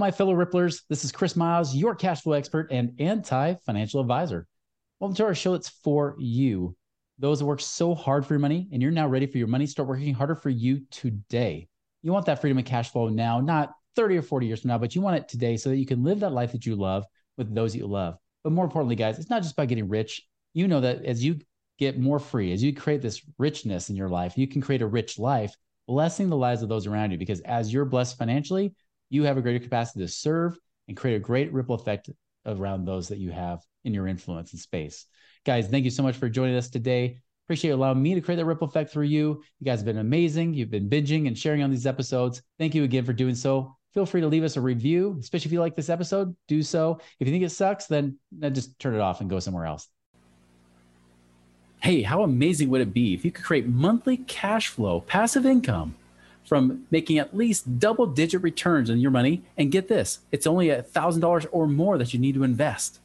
My fellow Ripplers. This is Chris Miles, your cash flow expert and anti financial advisor. Welcome to our show that's for you, those that work so hard for your money, and you're now ready for your money. Start working harder for you today. You want that freedom and cash flow now, not 30 or 40 years from now, but you want it today so that you can live that life that you love with those that you love. But more importantly, guys, it's not just about getting rich. You know that as you get more free, as you create this richness in your life, you can create a rich life, blessing the lives of those around you. Because as you're blessed financially, you have a greater capacity to serve and create a great ripple effect around those that you have in your influence and space. Guys, thank you so much for joining us today. Appreciate you allowing me to create that ripple effect through you. You guys have been amazing. You've been binging and sharing on these episodes. Thank you again for doing so feel free to leave us a review, especially if you like this episode. Do so. If you think it sucks, then, then just turn it off and go somewhere else. Hey, how amazing would it be if you could create monthly cash flow, passive income from making at least double digit returns on your money? And get this, it's only a $1,000 or more that you need to invest.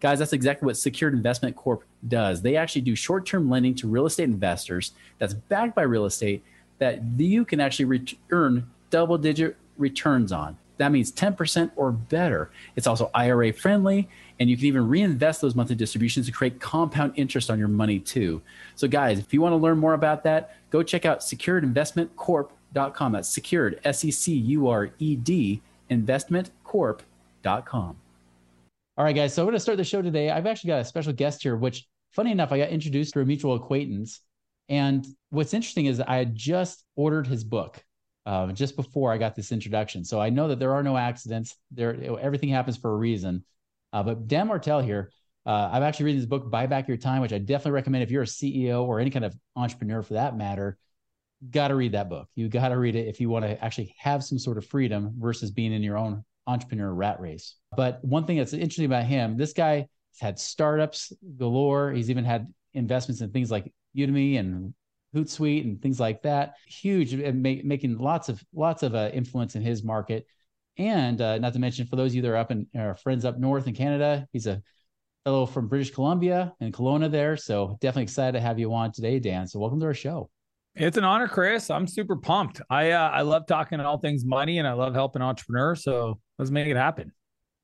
Guys, that's exactly what Secured Investment Corp does. They actually do short term lending to real estate investors that's backed by real estate that you can actually return double digit returns on. That means 10% or better. It's also IRA friendly, and you can even reinvest those monthly distributions to create compound interest on your money too. So, guys, if you want to learn more about that, go check out securedinvestmentcorp.com. That's secured, S E C U R E D, investmentcorp.com. All right, guys. So, I'm going to start the show today. I've actually got a special guest here, which, funny enough, I got introduced through a mutual acquaintance. And what's interesting is I had just ordered his book uh, just before I got this introduction. So I know that there are no accidents. There, everything happens for a reason. Uh, but Dan Martell here, uh, I've actually read his book, Buy Back Your Time, which I definitely recommend if you're a CEO or any kind of entrepreneur for that matter. Got to read that book. You got to read it if you want to actually have some sort of freedom versus being in your own entrepreneur rat race. But one thing that's interesting about him, this guy has had startups galore. He's even had investments in things like Udemy and Hootsuite and things like that. Huge and make, making lots of lots of uh, influence in his market. And uh, not to mention, for those of you that are up in our friends up north in Canada, he's a fellow from British Columbia and Kelowna there. So definitely excited to have you on today, Dan. So welcome to our show. It's an honor, Chris. I'm super pumped. I uh, I love talking all things money and I love helping entrepreneurs. So let's make it happen.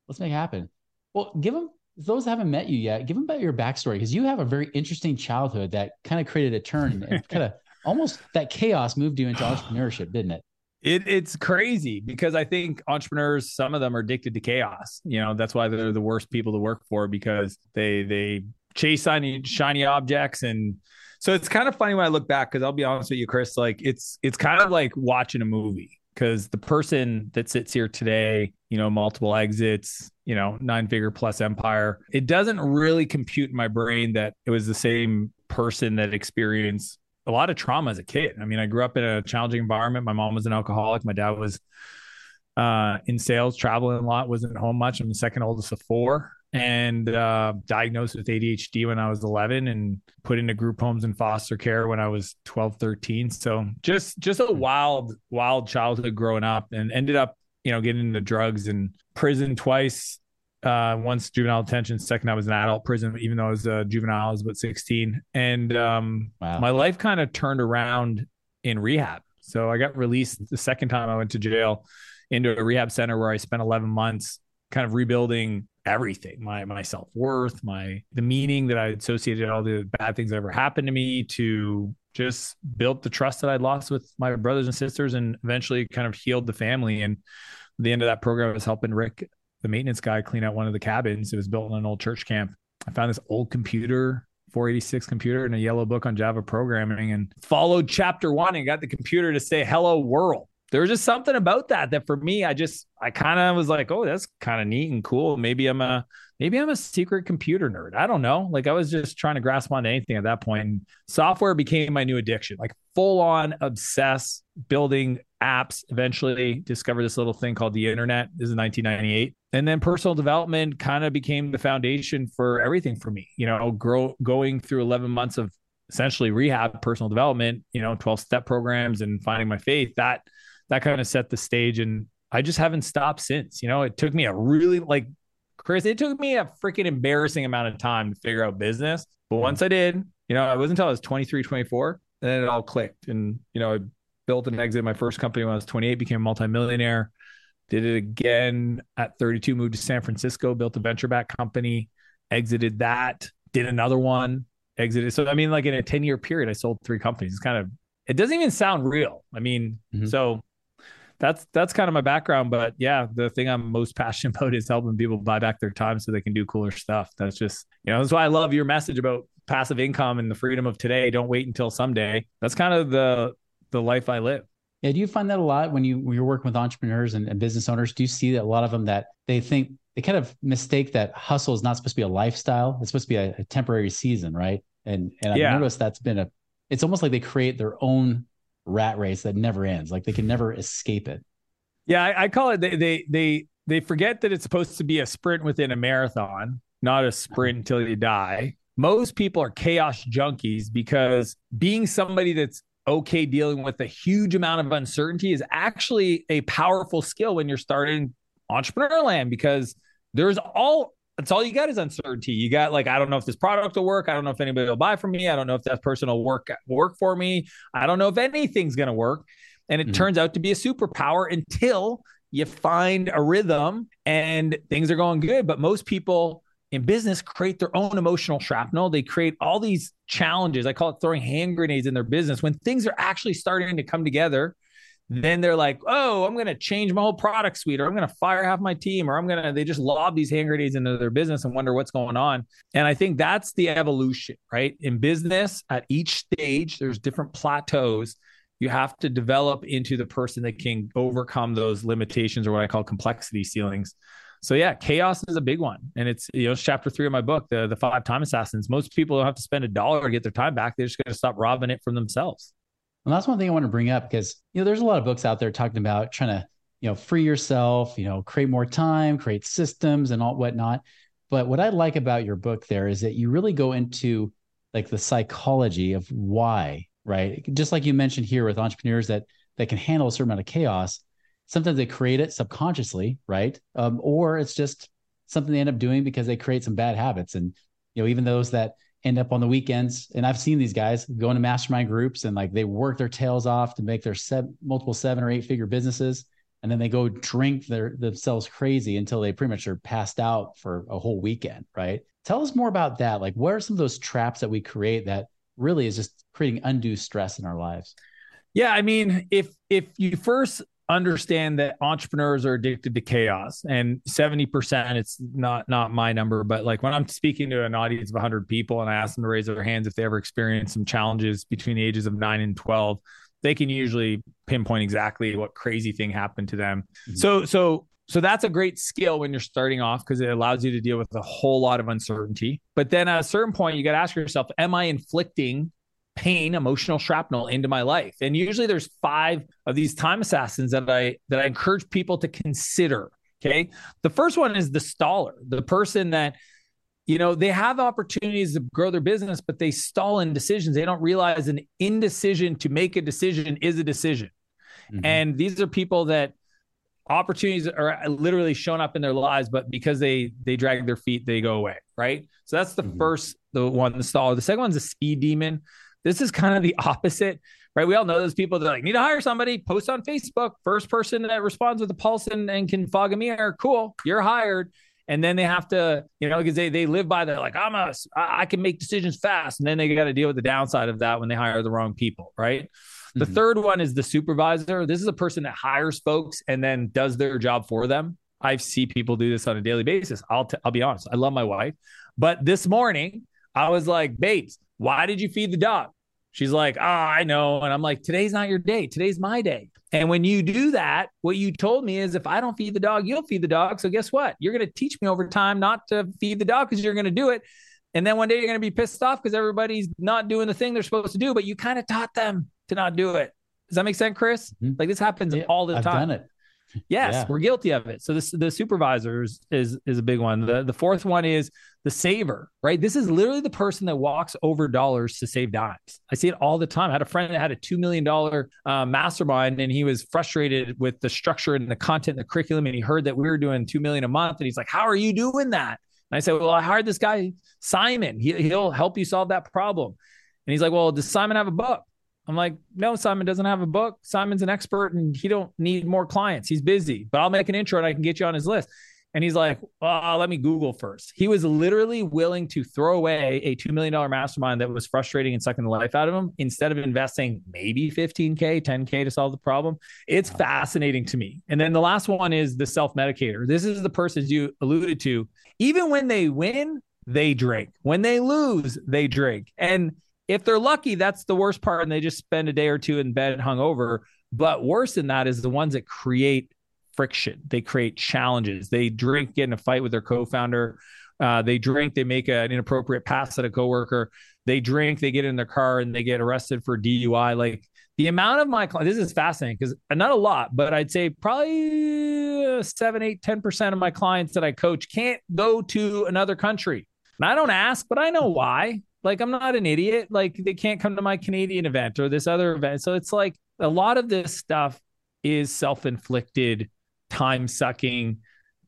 Let's make it happen. Well, give them those that haven't met you yet, give them about your backstory because you have a very interesting childhood that kind of created a turn and kind of almost that chaos moved you into entrepreneurship, didn't it? It, it's crazy because I think entrepreneurs, some of them are addicted to chaos. You know, that's why they're the worst people to work for because they they chase shiny shiny objects and so it's kind of funny when I look back because I'll be honest with you, Chris. Like it's it's kind of like watching a movie because the person that sits here today, you know, multiple exits, you know, nine figure plus empire, it doesn't really compute in my brain that it was the same person that experienced a lot of trauma as a kid. I mean, I grew up in a challenging environment. My mom was an alcoholic. My dad was uh, in sales, traveling a lot, wasn't home much. I'm the second oldest of four and uh, diagnosed with ADHD when I was 11 and put into group homes and foster care when I was 12, 13. So just just a wild, wild childhood growing up and ended up, you know, getting into drugs and prison twice. Uh, once juvenile detention, second I was in adult prison, even though I was a juvenile, I was about 16. And um, wow. my life kind of turned around in rehab. So I got released the second time I went to jail into a rehab center where I spent 11 months kind of rebuilding everything my my self-worth my the meaning that i associated all the bad things that ever happened to me to just built the trust that i'd lost with my brothers and sisters and eventually kind of healed the family. And the end of that program was helping rick the maintenance guy clean out one of the cabins. It was built in an old church camp. I found this old computer 486 computer and a yellow book on java programming and followed chapter one and got the computer to say hello world there was just something about that that for me, I just I kind of was like, oh, that's kind of neat and cool. Maybe I'm a maybe I'm a secret computer nerd. I don't know. Like I was just trying to grasp onto anything at that point. And software became my new addiction, like full on obsess building apps. Eventually discovered this little thing called the internet. This is 1998. And then personal development kind of became the foundation for everything for me. You know, grow going through 11 months of essentially rehab, personal development, you know, 12 step programs and finding my faith. That that kind of set the stage and I just haven't stopped since. You know, it took me a really like Chris, it took me a freaking embarrassing amount of time to figure out business. But once I did, you know, it wasn't until I was 23, 24, and then it all clicked. And, you know, I built and exited my first company when I was 28, became a multimillionaire, did it again at 32, moved to San Francisco, built a venture back company, exited that, did another one, exited. So, I mean, like in a 10 year period, I sold three companies. It's kind of, it doesn't even sound real. I mean, mm-hmm. so that's that's kind of my background. But yeah, the thing I'm most passionate about is helping people buy back their time so they can do cooler stuff. That's just you know that's why I love your message about passive income and the freedom of today. Don't wait until someday. That's kind of the the life I live. Yeah, do you find that a lot when you when you're working with entrepreneurs and, and business owners? Do you see that a lot of them that they think they kind of mistake that hustle is not supposed to be a lifestyle; it's supposed to be a, a temporary season, right? And and I've yeah. noticed that's been a. It's almost like they create their own rat race that never ends. Like they can never escape it. Yeah, I, I call it they they they they forget that it's supposed to be a sprint within a marathon, not a sprint until you die. Most people are chaos junkies because being somebody that's okay dealing with a huge amount of uncertainty is actually a powerful skill when you're starting entrepreneur land because there's all that's all you got is uncertainty. You got like, I don't know if this product will work. I don't know if anybody will buy from me. I don't know if that person will work work for me. I don't know if anything's going to work. And it mm-hmm. turns out to be a superpower until you find a rhythm and things are going good. But most people in business create their own emotional shrapnel. They create all these challenges. I call it throwing hand grenades in their business when things are actually starting to come together then they're like, oh, I'm going to change my whole product suite, or I'm going to fire half my team, or I'm going to, they just lob these hand grenades into their business and wonder what's going on. And I think that's the evolution, right? In business, at each stage, there's different plateaus. You have to develop into the person that can overcome those limitations or what I call complexity ceilings. So yeah, chaos is a big one, and it's you know it's chapter three of my book, the the five time assassins. Most people don't have to spend a dollar to get their time back; they're just going to stop robbing it from themselves. And that's one thing I want to bring up because you know there's a lot of books out there talking about trying to you know free yourself, you know, create more time, create systems and all whatnot. But what I like about your book there is that you really go into like the psychology of why, right? Just like you mentioned here with entrepreneurs that that can handle a certain amount of chaos. Sometimes they create it subconsciously, right? Um, or it's just something they end up doing because they create some bad habits. And you know, even those that end up on the weekends. And I've seen these guys go into mastermind groups and like they work their tails off to make their seven, multiple seven or eight figure businesses. And then they go drink their themselves crazy until they pretty much are passed out for a whole weekend. Right. Tell us more about that. Like, what are some of those traps that we create that really is just creating undue stress in our lives? Yeah. I mean, if, if you first understand that entrepreneurs are addicted to chaos and 70% it's not not my number but like when i'm speaking to an audience of 100 people and i ask them to raise their hands if they ever experienced some challenges between the ages of 9 and 12 they can usually pinpoint exactly what crazy thing happened to them mm-hmm. so so so that's a great skill when you're starting off because it allows you to deal with a whole lot of uncertainty but then at a certain point you got to ask yourself am i inflicting pain, emotional shrapnel into my life. And usually there's five of these time assassins that I that I encourage people to consider. Okay. The first one is the staller, the person that you know, they have opportunities to grow their business, but they stall in decisions. They don't realize an indecision to make a decision is a decision. Mm-hmm. And these are people that opportunities are literally shown up in their lives, but because they they drag their feet, they go away. Right. So that's the mm-hmm. first, the one, the staller. The second one's a speed demon. This is kind of the opposite, right? We all know those people that like need to hire somebody, post on Facebook, first person that responds with a pulse and, and can fog a mirror. Cool, you're hired. And then they have to, you know, because they they live by that, like I'm a, I can make decisions fast, and then they got to deal with the downside of that when they hire the wrong people, right? The mm-hmm. third one is the supervisor. This is a person that hires folks and then does their job for them. I see people do this on a daily basis. I'll t- I'll be honest. I love my wife, but this morning I was like, "Babes, why did you feed the dog? She's like, oh, I know. And I'm like, today's not your day. Today's my day. And when you do that, what you told me is if I don't feed the dog, you'll feed the dog. So guess what? You're going to teach me over time not to feed the dog because you're going to do it. And then one day you're going to be pissed off because everybody's not doing the thing they're supposed to do, but you kind of taught them to not do it. Does that make sense, Chris? Mm-hmm. Like this happens yeah, all the I've time. Done it. Yes, yeah. we're guilty of it. So this the supervisors is is a big one. The the fourth one is the saver, right? This is literally the person that walks over dollars to save dimes. I see it all the time. I had a friend that had a two million dollar uh, mastermind, and he was frustrated with the structure and the content, and the curriculum, and he heard that we were doing two million a month, and he's like, "How are you doing that?" And I said, "Well, I hired this guy Simon. He, he'll help you solve that problem." And he's like, "Well, does Simon have a book?" I'm like, no, Simon doesn't have a book. Simon's an expert and he don't need more clients. He's busy, but I'll make an intro and I can get you on his list. And he's like, oh, let me Google first. He was literally willing to throw away a $2 million mastermind that was frustrating and sucking the life out of him instead of investing maybe 15K, 10K to solve the problem. It's fascinating to me. And then the last one is the self medicator. This is the person you alluded to. Even when they win, they drink. When they lose, they drink. And if they're lucky, that's the worst part, and they just spend a day or two in bed hungover. But worse than that is the ones that create friction. They create challenges. They drink, get in a fight with their co-founder. Uh, they drink, they make an inappropriate pass at a coworker. They drink, they get in their car and they get arrested for DUI. Like the amount of my clients, this is fascinating because not a lot, but I'd say probably seven, eight, 10% of my clients that I coach can't go to another country. And I don't ask, but I know why. Like I'm not an idiot. Like they can't come to my Canadian event or this other event. So it's like a lot of this stuff is self-inflicted, time-sucking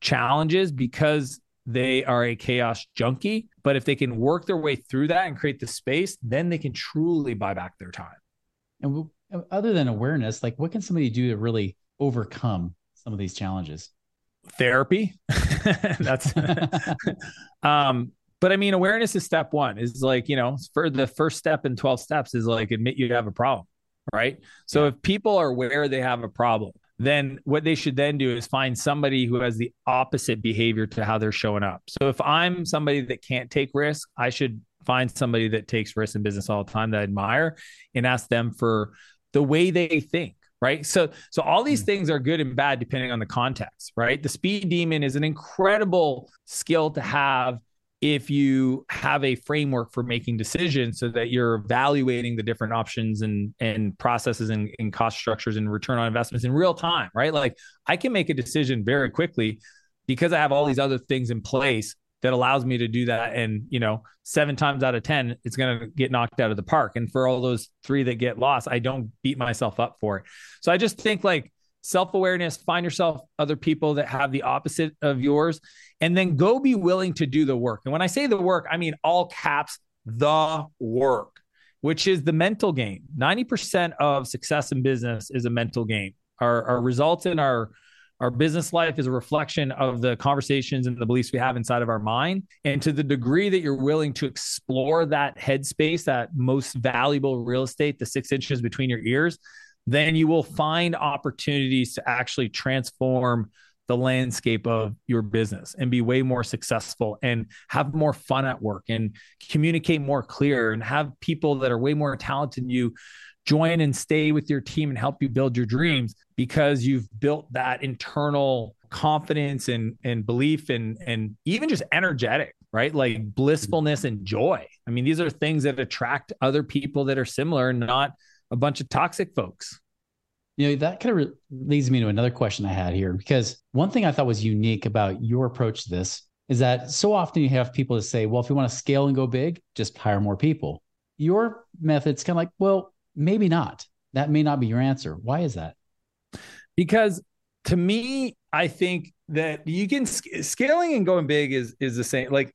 challenges because they are a chaos junkie. But if they can work their way through that and create the space, then they can truly buy back their time. And other than awareness, like what can somebody do to really overcome some of these challenges? Therapy. That's um but I mean, awareness is step one. Is like you know, for the first step in twelve steps is like admit you have a problem, right? So if people are aware they have a problem, then what they should then do is find somebody who has the opposite behavior to how they're showing up. So if I'm somebody that can't take risk, I should find somebody that takes risks in business all the time that I admire and ask them for the way they think right so so all these mm. things are good and bad depending on the context right the speed demon is an incredible skill to have if you have a framework for making decisions so that you're evaluating the different options and and processes and, and, cost structures and return on investments in real time right? Like i can make a decision very quickly because i have all these other things in place that allows me to do that. And you know seven times out of ten it's going to get knocked out of the park. And for all those three that get lost i don't beat myself up for it. So i just think like self awareness, find yourself other people that have the opposite of yours, and then go be willing to do the work. And when I say the work, I mean all caps, the work, which is the mental game. 90% of success in business is a mental game. Our, our results in our our business life is a reflection of the conversations and the beliefs we have inside of our mind. And to the degree that you're willing to explore that headspace, that most valuable real estate, the six inches between your ears, then you will find opportunities to actually transform the landscape of your business and be way more successful and have more fun at work and communicate more clear and have people that are way more talented than you join and stay with your team and help you build your dreams because you've built that internal confidence and and belief and and even just energetic right like blissfulness and joy i mean these are things that attract other people that are similar and not a bunch of toxic folks. You know, that kind of re- leads me to another question I had here because one thing I thought was unique about your approach to this is that so often you have people to say, well, if you want to scale and go big, just hire more people. Your method's kind of like, well, maybe not. That may not be your answer. Why is that? Because to me, I think that you can scaling and going big is is the same. Like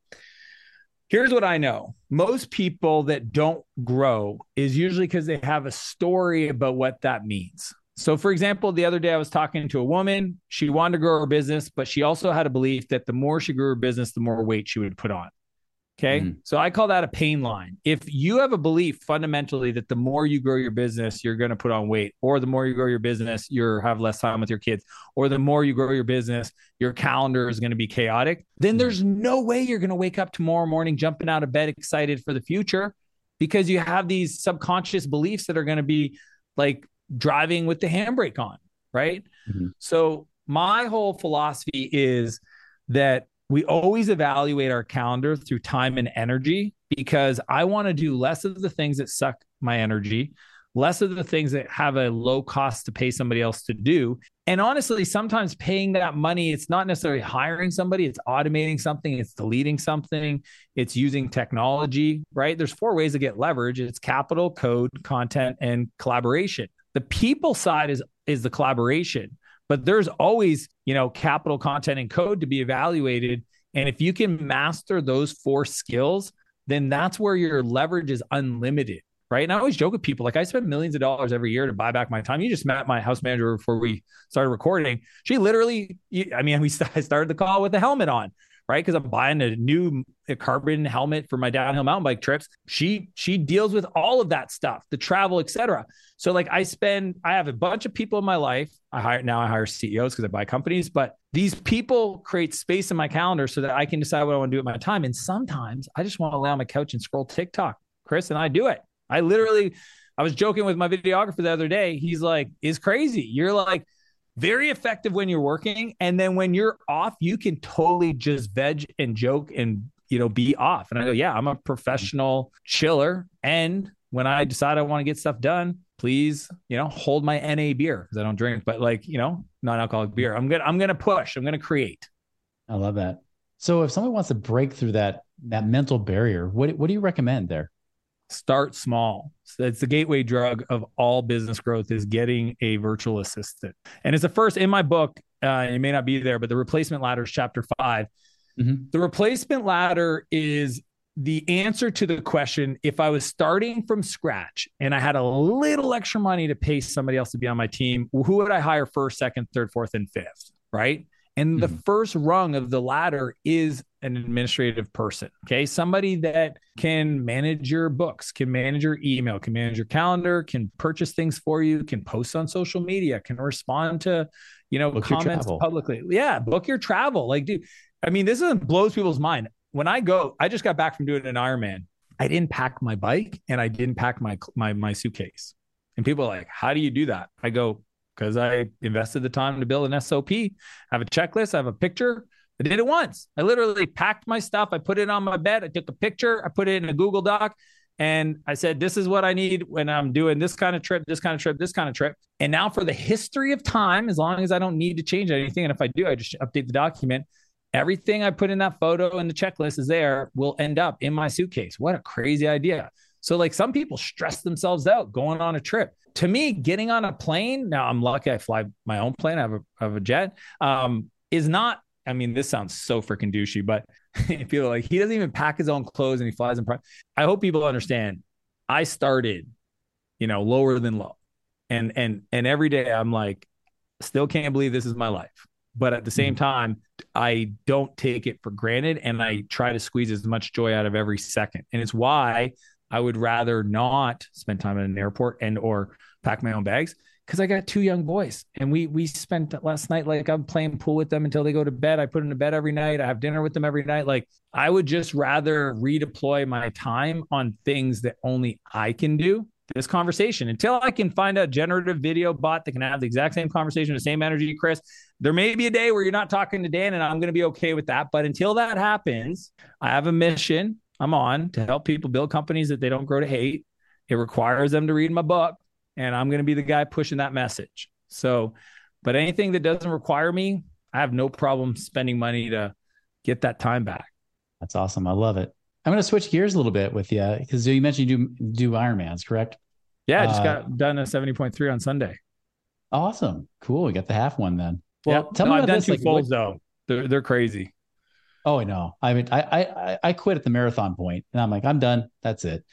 Here's what I know most people that don't grow is usually because they have a story about what that means. So, for example, the other day I was talking to a woman. She wanted to grow her business, but she also had a belief that the more she grew her business, the more weight she would put on. Okay. Mm. So I call that a pain line. If you have a belief fundamentally that the more you grow your business, you're going to put on weight, or the more you grow your business, you have less time with your kids, or the more you grow your business, your calendar is going to be chaotic, then there's no way you're going to wake up tomorrow morning jumping out of bed excited for the future because you have these subconscious beliefs that are going to be like driving with the handbrake on, right? Mm-hmm. So my whole philosophy is that we always evaluate our calendar through time and energy because I want to do less of the things that suck my energy, less of the things that have a low cost to pay somebody else to do. And honestly, sometimes paying that money, it's not necessarily hiring somebody, it's automating something, it's deleting something, it's using technology, right? There's four ways to get leverage it's capital, code, content, and collaboration. The people side is is the collaboration, but there's always, you know, capital, content, and code to be evaluated. And if you can master those four skills, then that's where your leverage is unlimited right? And I always joke with people like I spend millions of dollars every year to buy back my time. You just met my house manager before we started recording. She literally, I mean, we started the call with a helmet on, right? Because I'm buying a new carbon helmet for my downhill mountain bike trips. She she deals with all of that stuff, the travel, etc. So like I spend, I have a bunch of people in my life. I hire now I hire CEOs because I buy companies, but these people create space in my calendar so that I can decide what I want to do with my time. And sometimes I just want to lay on my couch and scroll TikTok. Chris and I do it. I literally, I was joking with my videographer the other day. He's like, is crazy. You're like very effective when you're working. And then when you're off, you can totally just veg and joke and, you know, be off. And I go, yeah, I'm a professional chiller. And when I decide I want to get stuff done, please, you know, hold my NA beer because I don't drink, but like, you know, non-alcoholic beer. I'm gonna, I'm gonna push. I'm gonna create. I love that. So if someone wants to break through that that mental barrier, what what do you recommend there? Start small. So it's the gateway drug of all business growth is getting a virtual assistant. And it's the first in my book. Uh, it may not be there, but the replacement ladder is chapter 5 mm-hmm. The replacement ladder is the answer to the question if I was starting from scratch and I had a little extra money to pay somebody else to be on my team, who would I hire first, second, third, fourth, and fifth? Right. And the mm-hmm. first rung of the ladder is an administrative person. Okay. Somebody that can manage your books, can manage your email, can manage your calendar, can purchase things for you, can post on social media, can respond to, you know, book comments publicly. Yeah. Book your travel. Like, dude, I mean, this is blows people's mind. When I go, I just got back from doing an Ironman. I didn't pack my bike and I didn't pack my my my suitcase. And people are like, "How do you do that?" I go, because I invested the time to build an SOP. I have a checklist, I have a picture. I did it once. I literally packed my stuff, I put it on my bed, I took a picture, I put it in a Google Doc, and I said, This is what I need when I'm doing this kind of trip, this kind of trip, this kind of trip. And now for the history of time, as long as I don't need to change anything, and if I do, I just update the document. Everything I put in that photo and the checklist is there will end up in my suitcase. What a crazy idea. So, like, some people stress themselves out going on a trip to me, getting on a plane, now I'm lucky I fly my own plane, I have a, I have a jet, um, is not, I mean, this sounds so freaking douchey, but people like he doesn't even pack his own clothes and he flies in. Private. I hope people understand. I started, you know, lower than low. And and and every day I'm like, still can't believe this is my life. But at the same mm-hmm. time, I don't take it for granted and I try to squeeze as much joy out of every second. And it's why I would rather not spend time at an airport and or pack my own bags because I got two young boys and we we spent last night like I'm playing pool with them until they go to bed. I put them to bed every night. I have dinner with them every night. Like I would just rather redeploy my time on things that only I can do. This conversation until I can find a generative video bot that can have the exact same conversation, the same energy, Chris. There may be a day where you're not talking to Dan, and I'm going to be okay with that. But until that happens, I have a mission I'm on to help people build companies that they don't grow to hate. It requires them to read my book, and I'm going to be the guy pushing that message. So, but anything that doesn't require me, I have no problem spending money to get that time back. That's awesome. I love it. I'm going to switch gears a little bit with you because you mentioned you do do Ironmans, correct? Yeah, I just uh, got done a 70.3 on Sunday. Awesome. Cool. We got the half one then. Well, tell no, me I've done this, two like, fulls what, though. They're, they're crazy. Oh, I know. I mean, I, I I quit at the marathon point, and I'm like, I'm done. That's it.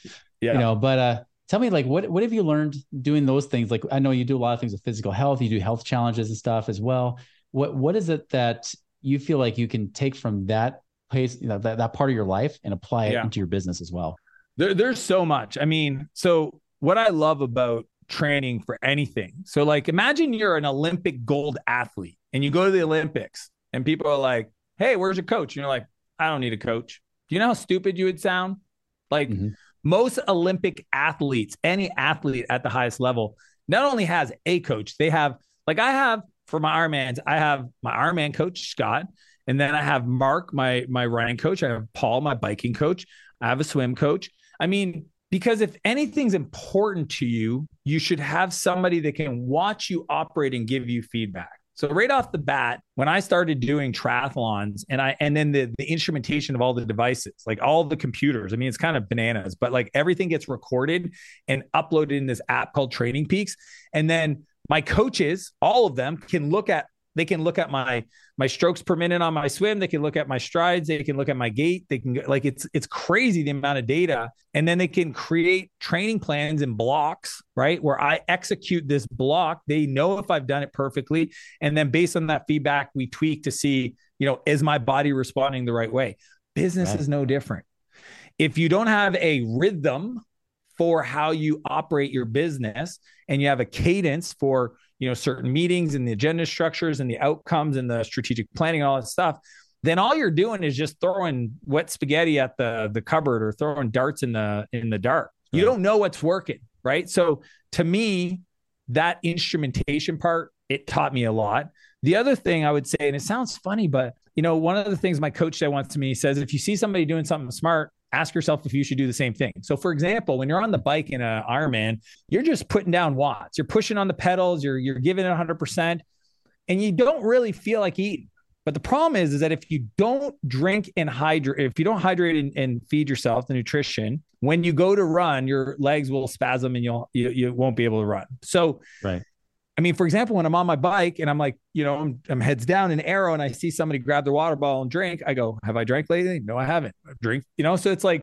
Yeah. You know, but uh, tell me, like, what what have you learned doing those things? Like, I know you do a lot of things with physical health. You do health challenges and stuff as well. What what is it that you feel like you can take from that place, you know, that that part of your life, and apply it yeah. into your business as well? There, there's so much. I mean, so what I love about training for anything. So, like, imagine you're an Olympic gold athlete, and you go to the Olympics, and people are like hey, where's your coach? And you're like, I don't need a coach. Do you know how stupid you would sound? Like mm-hmm. Most Olympic athletes, any athlete at the highest level not only has a coach, they have like I have for my Ironmans, I have my Ironman coach Scott, and then I have Mark, my my running coach. I have Paul, my biking coach. I have a swim coach. I mean, because if anything's important to you, you should have somebody that can watch you operate and give you feedback. So right off the bat, when I started doing triathlons and I and then the, the instrumentation of all the devices, like all the computers, I mean, it's kind of bananas, but like everything gets recorded and uploaded in this app called Training Peaks. And then my coaches, all of them, can look at they can look at my my strokes per minute on my swim. They can look at my strides. They can look at my gait. They can like it's it's crazy the amount of data. And then they can create training plans and blocks right where i execute this block. They know if i've done it perfectly. And then based on that feedback we tweak to see you know is my body responding the right way? Business right. is no different. If you don't have a rhythm for how you operate your business and you have a cadence for you know certain meetings and the agenda structures and the outcomes and the strategic planning and all that stuff then all you're doing is just throwing wet spaghetti at the the cupboard or throwing darts in the in the dark. You don't know what's working right? So to me that instrumentation part it taught me a lot. The other thing i would say and it sounds funny but you know one of the things my coach said once to me says if you see somebody doing something smart ask yourself if you should do the same thing. So, for example, when you're on the bike in an Ironman, you're just putting down watts. You're pushing on the pedals. You're you're giving it 100, percent and you don't really feel like eating. But the problem is, is that if you don't drink and hydrate, if you don't hydrate and, and, feed yourself the nutrition, when you go to run, your legs will spasm and you'll you, you won't be able to run. So, right. I mean, for example, when I'm on my bike and I'm like, you know, I'm, I'm, heads down in arrow and I see somebody grab their water bottle and drink, I go, have I drank lately? No, I haven't. Drink, you know, so it's like,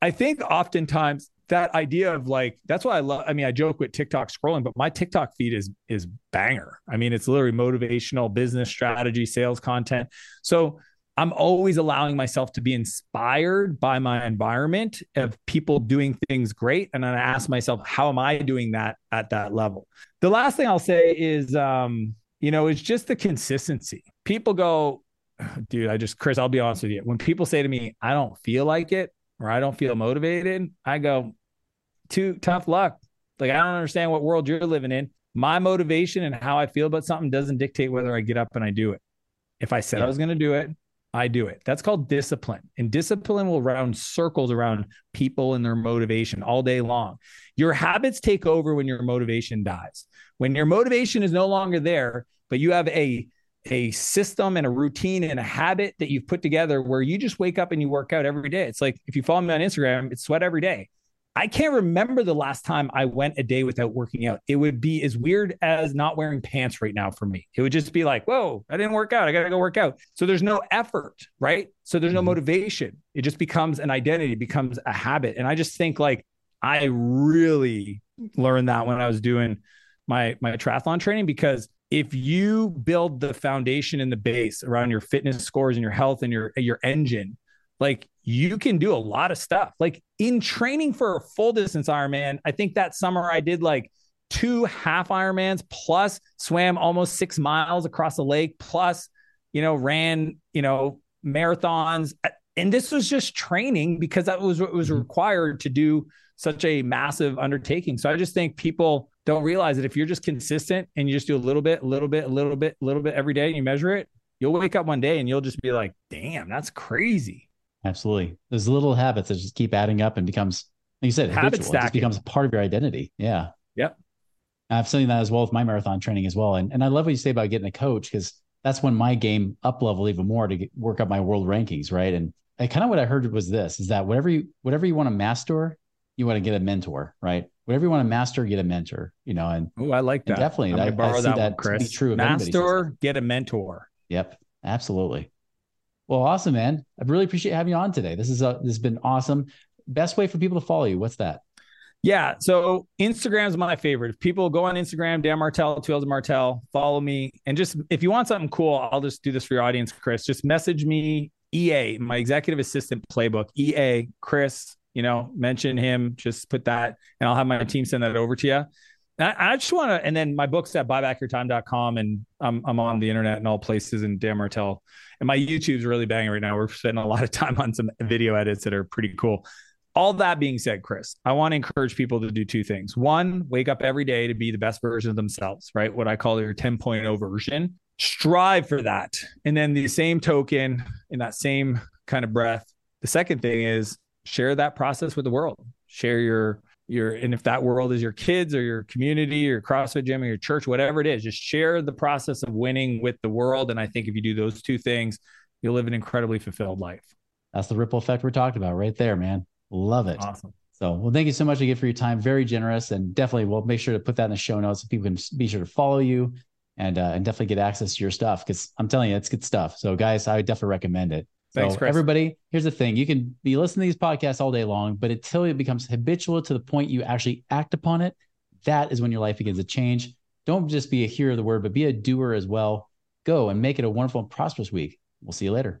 I think oftentimes that idea of like, that's why I love, I mean, I joke with TikTok scrolling, but my TikTok feed is, is banger. I mean, it's literally motivational business strategy, sales content. So I'm always allowing myself to be inspired by my environment of people doing things great. And then I ask myself, how am I doing that at that level? The last thing I'll say is, um, you know, it's just the consistency. People go, dude, I just, Chris, I'll be honest with you. When people say to me, I don't feel like it or I don't feel motivated, I go, too tough luck. Like, I don't understand what world you're living in. My motivation and how I feel about something doesn't dictate whether I get up and I do it. If I said yeah. I was going to do it, I do it. That's called discipline. And discipline will round circles around people and their motivation all day long. Your habits take over when your motivation dies. When your motivation is no longer there, but you have a a system and a routine and a habit that you've put together where you just wake up and you work out every day. It's like if you follow me on Instagram, it's sweat every day. I can't remember the last time I went a day without working out. It would be as weird as not wearing pants right now for me. It would just be like, whoa, I didn't work out. I got to go work out. So there's no effort, right? So there's no mm-hmm. motivation. It just becomes an identity, becomes a habit. And I just think like I really learned that when I was doing my my triathlon training because if you build the foundation and the base around your fitness scores and your health and your your engine like you can do a lot of stuff. Like in training for a full distance Ironman, I think that summer I did like two half Ironmans plus swam almost six miles across the lake, plus, you know, ran, you know, marathons. And this was just training because that was what was mm-hmm. required to do such a massive undertaking. So I just think people don't realize that if you're just consistent and you just do a little bit, a little bit, a little bit, a little bit every day and you measure it, you'll wake up one day and you'll just be like, damn, that's crazy. Absolutely. Those little habits that just keep adding up and becomes, like you said, habit habitual. Becomes part of your identity. Yeah. Yep. I've seen that as well with my marathon training as well. And, and I love what you say about getting a coach because that's when my game up level even more to get, work up my world rankings. Right. And, kind of what I heard was this is that whatever you, whatever you want to master, you want to get a mentor, right? Whatever you want to master, get a mentor, you know, and oh, I like that. Definitely. I, borrow I that, that one, Chris. true master, get a mentor. Yep. Absolutely. Well, awesome, man. I really appreciate having you on today. This is a, this has been awesome. Best way for people to follow you. What's that? Yeah. So Instagram's my favorite. If people go on Instagram, Dan Martell, Two L's Martell, follow me. And just if you want something cool, I'll just do this for your audience, Chris. Just message me EA, my executive assistant playbook, EA, Chris, you know, mention him, just put that, and I'll have my team send that over to you. I, I just want to, and then my book's at buybackyourtime.com and I'm, I'm on the internet in all places and Dan Martell. And my YouTube's really banging right now. We're spending a lot of time on some video edits that are pretty cool. all that being said, Chris, I want to encourage people to do two things. One, wake up every day to be the best version of themselves, right? What I call your 10.0 version. Strive for that. And then the same token, in that same kind of breath, the second thing is share that process with the world. Share your your and if that world is your kids or your community or CrossFit gym or your church, whatever it is, just share the process of winning with the world. And I think if you do those two things, you'll live an incredibly fulfilled life. That's the ripple effect we're talking about right there, man. Love it. Awesome. So, well, thank you so much again for your time. Very generous, and definitely we'll make sure to put that in the show notes so people can be sure to follow you and uh, and definitely get access to your stuff because I'm telling you, it's good stuff. So, guys, I would definitely recommend it. Thanks, so, Chris. everybody, here's the thing: you can be listening to these podcasts all day long, but until it becomes habitual to the point you actually act upon it, that is when your life begins to change. Don't just be a hearer of the word, but be a doer as well. Go and make it a wonderful and prosperous week. We'll see you later.